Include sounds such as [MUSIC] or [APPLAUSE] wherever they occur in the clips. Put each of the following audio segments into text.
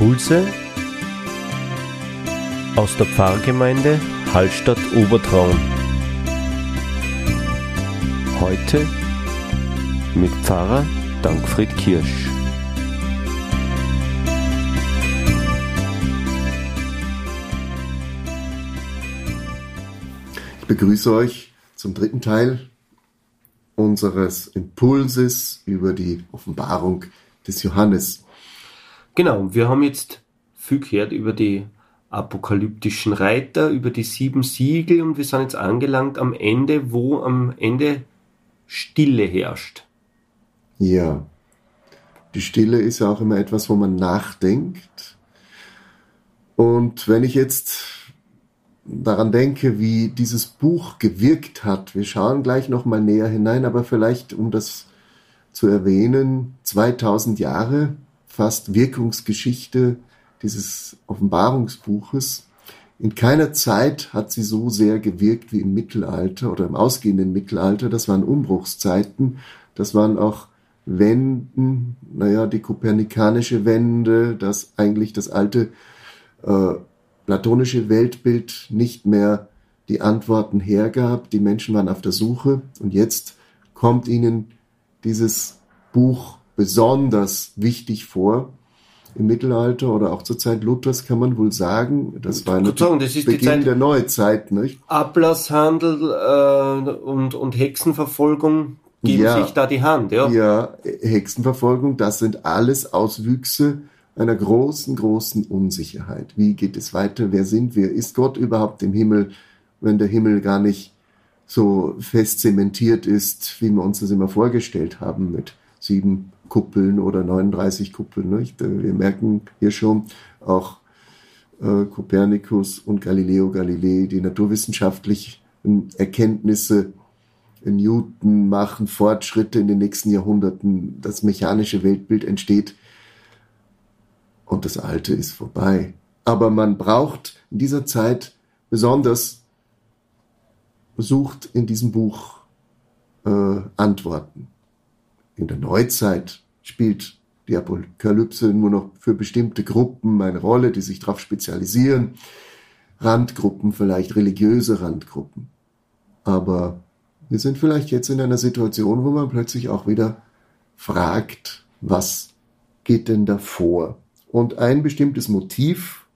Impulse aus der Pfarrgemeinde Hallstatt Obertraun. Heute mit Pfarrer Dankfried Kirsch. Ich begrüße euch zum dritten Teil unseres Impulses über die Offenbarung des Johannes. Genau, wir haben jetzt viel gehört über die apokalyptischen Reiter, über die sieben Siegel und wir sind jetzt angelangt am Ende, wo am Ende Stille herrscht. Ja, die Stille ist ja auch immer etwas, wo man nachdenkt. Und wenn ich jetzt daran denke, wie dieses Buch gewirkt hat, wir schauen gleich noch mal näher hinein, aber vielleicht um das zu erwähnen, 2000 Jahre fast Wirkungsgeschichte dieses Offenbarungsbuches. In keiner Zeit hat sie so sehr gewirkt wie im Mittelalter oder im ausgehenden Mittelalter. Das waren Umbruchszeiten. Das waren auch Wenden, naja, die kopernikanische Wende, dass eigentlich das alte äh, platonische Weltbild nicht mehr die Antworten hergab. Die Menschen waren auf der Suche und jetzt kommt ihnen dieses Buch besonders wichtig vor. Im Mittelalter oder auch zur Zeit Luthers kann man wohl sagen, das war eine sagen, das Beginn der Neuzeit. Nicht? Ablasshandel äh, und, und Hexenverfolgung geben ja, sich da die Hand. Ja. ja, Hexenverfolgung, das sind alles Auswüchse einer großen, großen Unsicherheit. Wie geht es weiter? Wer sind wir? Ist Gott überhaupt im Himmel, wenn der Himmel gar nicht so fest zementiert ist, wie wir uns das immer vorgestellt haben mit sieben Kuppeln oder 39 Kuppeln. Nicht? Wir merken hier schon auch äh, Kopernikus und Galileo Galilei, die naturwissenschaftlichen Erkenntnisse Newton machen Fortschritte in den nächsten Jahrhunderten. Das mechanische Weltbild entsteht und das Alte ist vorbei. Aber man braucht in dieser Zeit besonders, sucht in diesem Buch äh, Antworten. In der Neuzeit spielt die Apokalypse nur noch für bestimmte Gruppen eine Rolle, die sich darauf spezialisieren. Randgruppen, vielleicht religiöse Randgruppen. Aber wir sind vielleicht jetzt in einer Situation, wo man plötzlich auch wieder fragt, was geht denn da vor? Und ein bestimmtes Motiv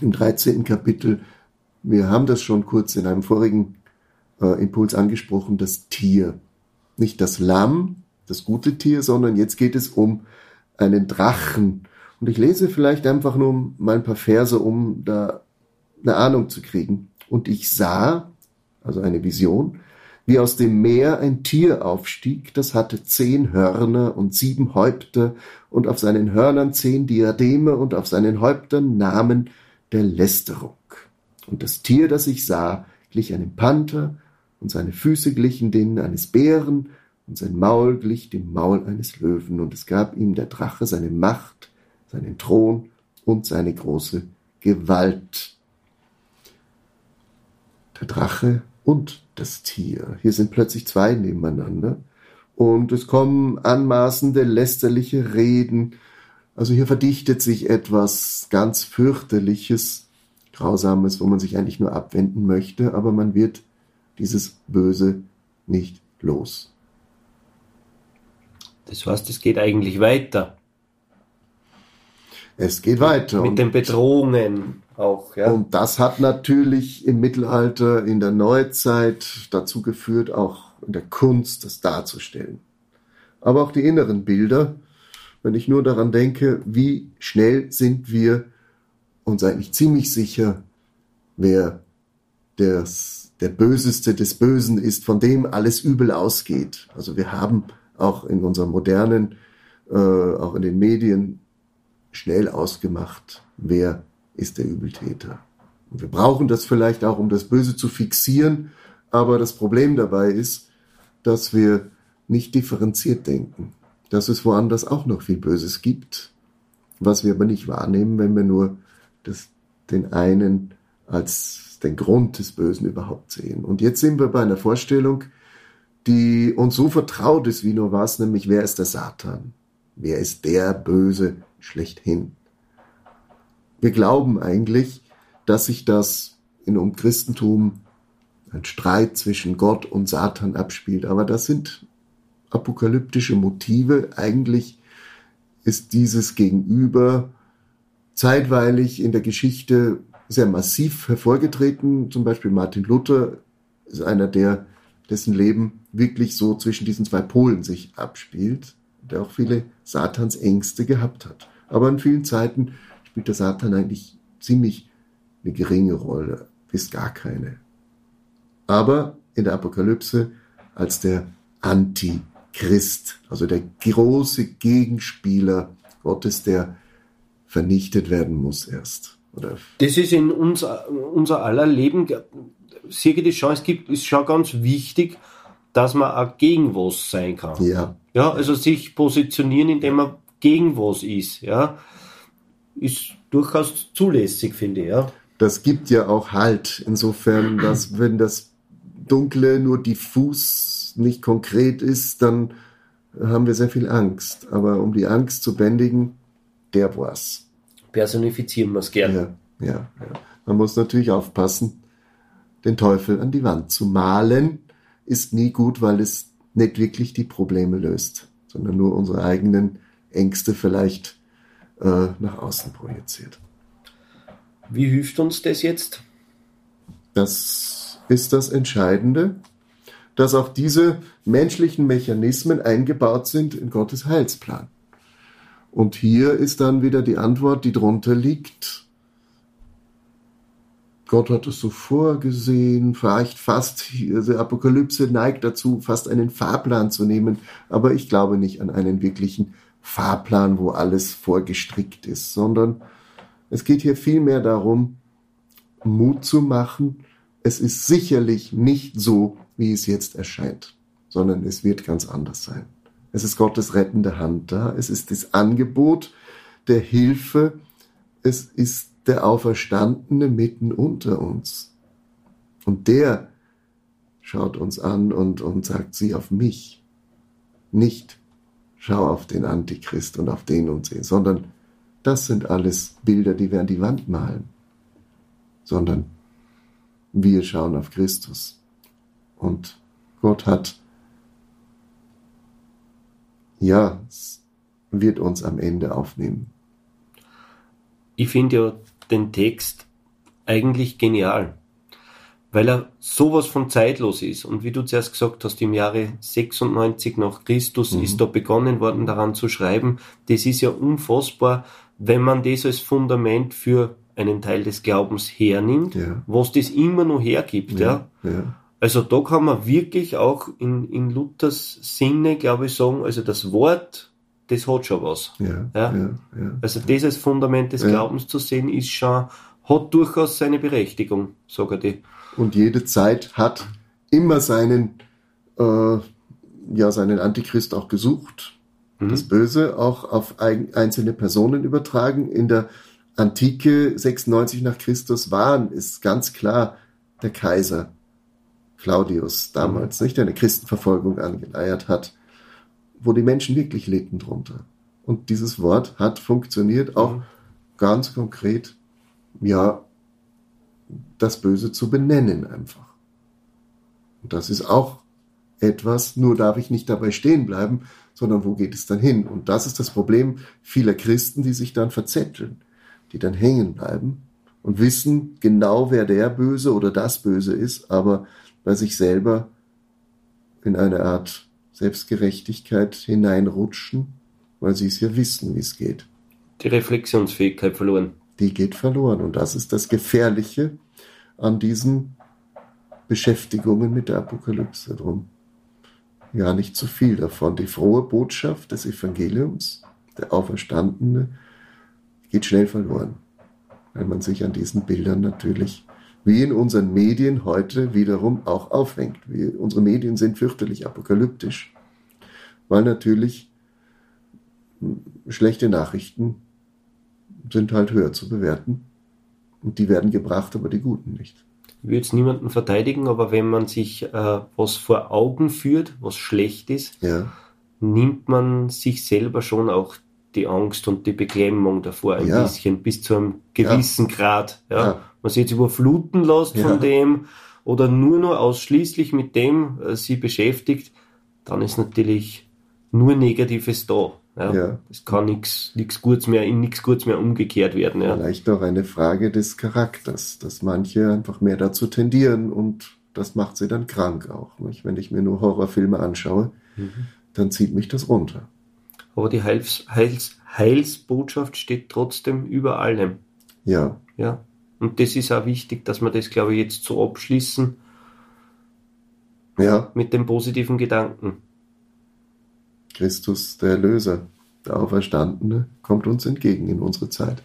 im 13. Kapitel, wir haben das schon kurz in einem vorigen äh, Impuls angesprochen, das Tier. Nicht das Lamm, das gute Tier, sondern jetzt geht es um einen Drachen. Und ich lese vielleicht einfach nur mal ein paar Verse, um da eine Ahnung zu kriegen. Und ich sah, also eine Vision, wie aus dem Meer ein Tier aufstieg, das hatte zehn Hörner und sieben Häupter und auf seinen Hörnern zehn Diademe und auf seinen Häuptern Namen der Lästerung. Und das Tier, das ich sah, glich einem Panther und seine Füße glichen denen eines Bären und sein Maul glich dem Maul eines Löwen und es gab ihm der Drache seine Macht, seinen Thron und seine große Gewalt. Der Drache und das Tier. Hier sind plötzlich zwei nebeneinander. Und es kommen anmaßende, lästerliche Reden. Also hier verdichtet sich etwas ganz fürchterliches, grausames, wo man sich eigentlich nur abwenden möchte, aber man wird dieses Böse nicht los. Das heißt, es geht eigentlich weiter. Es geht weiter. Mit den Bedrohungen auch, ja. Und das hat natürlich im Mittelalter, in der Neuzeit dazu geführt, auch in der Kunst das darzustellen. Aber auch die inneren Bilder, wenn ich nur daran denke, wie schnell sind wir uns eigentlich ziemlich sicher, wer des, der Böseste des Bösen ist, von dem alles übel ausgeht. Also wir haben auch in unserem modernen, äh, auch in den Medien schnell ausgemacht, wer ist der Übeltäter. Und wir brauchen das vielleicht auch, um das Böse zu fixieren, aber das Problem dabei ist, dass wir nicht differenziert denken, dass es woanders auch noch viel Böses gibt, was wir aber nicht wahrnehmen, wenn wir nur das, den einen als den Grund des Bösen überhaupt sehen. Und jetzt sind wir bei einer Vorstellung, die uns so vertraut ist wie nur was, nämlich wer ist der Satan? Wer ist der Böse schlechthin? wir glauben eigentlich, dass sich das in um Christentum ein Streit zwischen Gott und Satan abspielt. Aber das sind apokalyptische Motive. Eigentlich ist dieses Gegenüber zeitweilig in der Geschichte sehr massiv hervorgetreten. Zum Beispiel Martin Luther ist einer, der dessen Leben wirklich so zwischen diesen zwei Polen sich abspielt, der auch viele Satansängste gehabt hat. Aber in vielen Zeiten spielt der Satan eigentlich ziemlich eine geringe Rolle, bis gar keine. Aber in der Apokalypse als der Antichrist, also der große Gegenspieler Gottes, der vernichtet werden muss erst. Oder das ist in unser, unser aller Leben, sehe ich schon, es gibt, ist schon ganz wichtig, dass man auch gegen was sein kann. Ja. Ja, also sich positionieren, indem man gegen was ist, ja, ist durchaus zulässig, finde ich, ja. Das gibt ja auch Halt, insofern, [CLEARS THROAT] dass wenn das Dunkle nur diffus nicht konkret ist, dann haben wir sehr viel Angst. Aber um die Angst zu bändigen, der war's. Personifizieren wir es gerne. Ja, ja, ja. Man muss natürlich aufpassen, den Teufel an die Wand zu malen, ist nie gut, weil es nicht wirklich die Probleme löst, sondern nur unsere eigenen Ängste vielleicht äh, nach außen projiziert. Wie hilft uns das jetzt? Das ist das Entscheidende, dass auch diese menschlichen Mechanismen eingebaut sind in Gottes Heilsplan. Und hier ist dann wieder die Antwort, die drunter liegt. Gott hat es so vorgesehen, vielleicht fast, also Apokalypse neigt dazu, fast einen Fahrplan zu nehmen, aber ich glaube nicht an einen wirklichen Fahrplan, wo alles vorgestrickt ist, sondern es geht hier vielmehr darum, Mut zu machen. Es ist sicherlich nicht so, wie es jetzt erscheint, sondern es wird ganz anders sein. Es ist Gottes rettende Hand da. Es ist das Angebot der Hilfe. Es ist der Auferstandene mitten unter uns. Und der schaut uns an und, und sagt, sieh auf mich. Nicht schau auf den Antichrist und auf den und den, sondern das sind alles Bilder, die wir an die Wand malen. Sondern wir schauen auf Christus. Und Gott hat ja, wird uns am Ende aufnehmen. Ich finde ja den Text eigentlich genial, weil er sowas von zeitlos ist. Und wie du zuerst gesagt hast, im Jahre 96 nach Christus mhm. ist da begonnen worden, daran zu schreiben. Das ist ja unfassbar, wenn man das als Fundament für einen Teil des Glaubens hernimmt, ja. was das immer noch hergibt. Ja, ja. ja. Also da kann man wirklich auch in, in Luthers Sinne, glaube ich, sagen, also das Wort, das hat schon was. Ja, ja? ja, also als Fundament des Glaubens zu sehen, ist schon, hat durchaus seine Berechtigung, sage ich. Und jede Zeit hat immer seinen, äh, ja, seinen Antichrist auch gesucht. Mhm. Das Böse auch auf einzelne Personen übertragen. In der Antike 96 nach Christus waren, ist ganz klar der Kaiser Claudius damals, mhm. nicht, der eine Christenverfolgung angeleiert hat, wo die Menschen wirklich litten drunter. Und dieses Wort hat funktioniert, auch mhm. ganz konkret, ja, das Böse zu benennen einfach. Und das ist auch etwas, nur darf ich nicht dabei stehen bleiben, sondern wo geht es dann hin? Und das ist das Problem vieler Christen, die sich dann verzetteln, die dann hängen bleiben und wissen genau, wer der Böse oder das Böse ist, aber bei sich selber in eine Art Selbstgerechtigkeit hineinrutschen, weil sie es ja wissen, wie es geht. Die Reflexionsfähigkeit verloren. Die geht verloren. Und das ist das Gefährliche an diesen Beschäftigungen mit der Apokalypse drum. Ja, nicht zu viel davon. Die frohe Botschaft des Evangeliums, der Auferstandene, geht schnell verloren, weil man sich an diesen Bildern natürlich wie in unseren Medien heute wiederum auch aufhängt. Wir, unsere Medien sind fürchterlich apokalyptisch, weil natürlich schlechte Nachrichten sind halt höher zu bewerten und die werden gebracht, aber die guten nicht. Ich würde jetzt niemanden verteidigen, aber wenn man sich äh, was vor Augen führt, was schlecht ist, ja. nimmt man sich selber schon auch die Angst und die Beklemmung davor ein Ja. bisschen bis zu einem gewissen Grad. Ja. Ja. Man sich jetzt überfluten lässt Ja. von dem oder nur noch ausschließlich mit dem äh, sie beschäftigt, dann ist natürlich nur Negatives da. Ja. Ja. Es kann nichts nichts Gutes mehr in nichts Gutes mehr umgekehrt werden. Ja. Vielleicht auch eine Frage des Charakters, dass manche einfach mehr dazu tendieren und das macht sie dann krank auch. Nicht? Wenn ich mir nur Horrorfilme anschaue, Mhm. dann zieht mich das runter. Aber die Heils, Heils, Heilsbotschaft steht trotzdem über allem. Ja, Ja. Und das ist auch wichtig, dass wir das, glaube ich, jetzt so abschließen ja, mit dem positiven Gedanken. Christus, der Erlöser, der Auferstandene, kommt uns entgegen in unsere Zeit.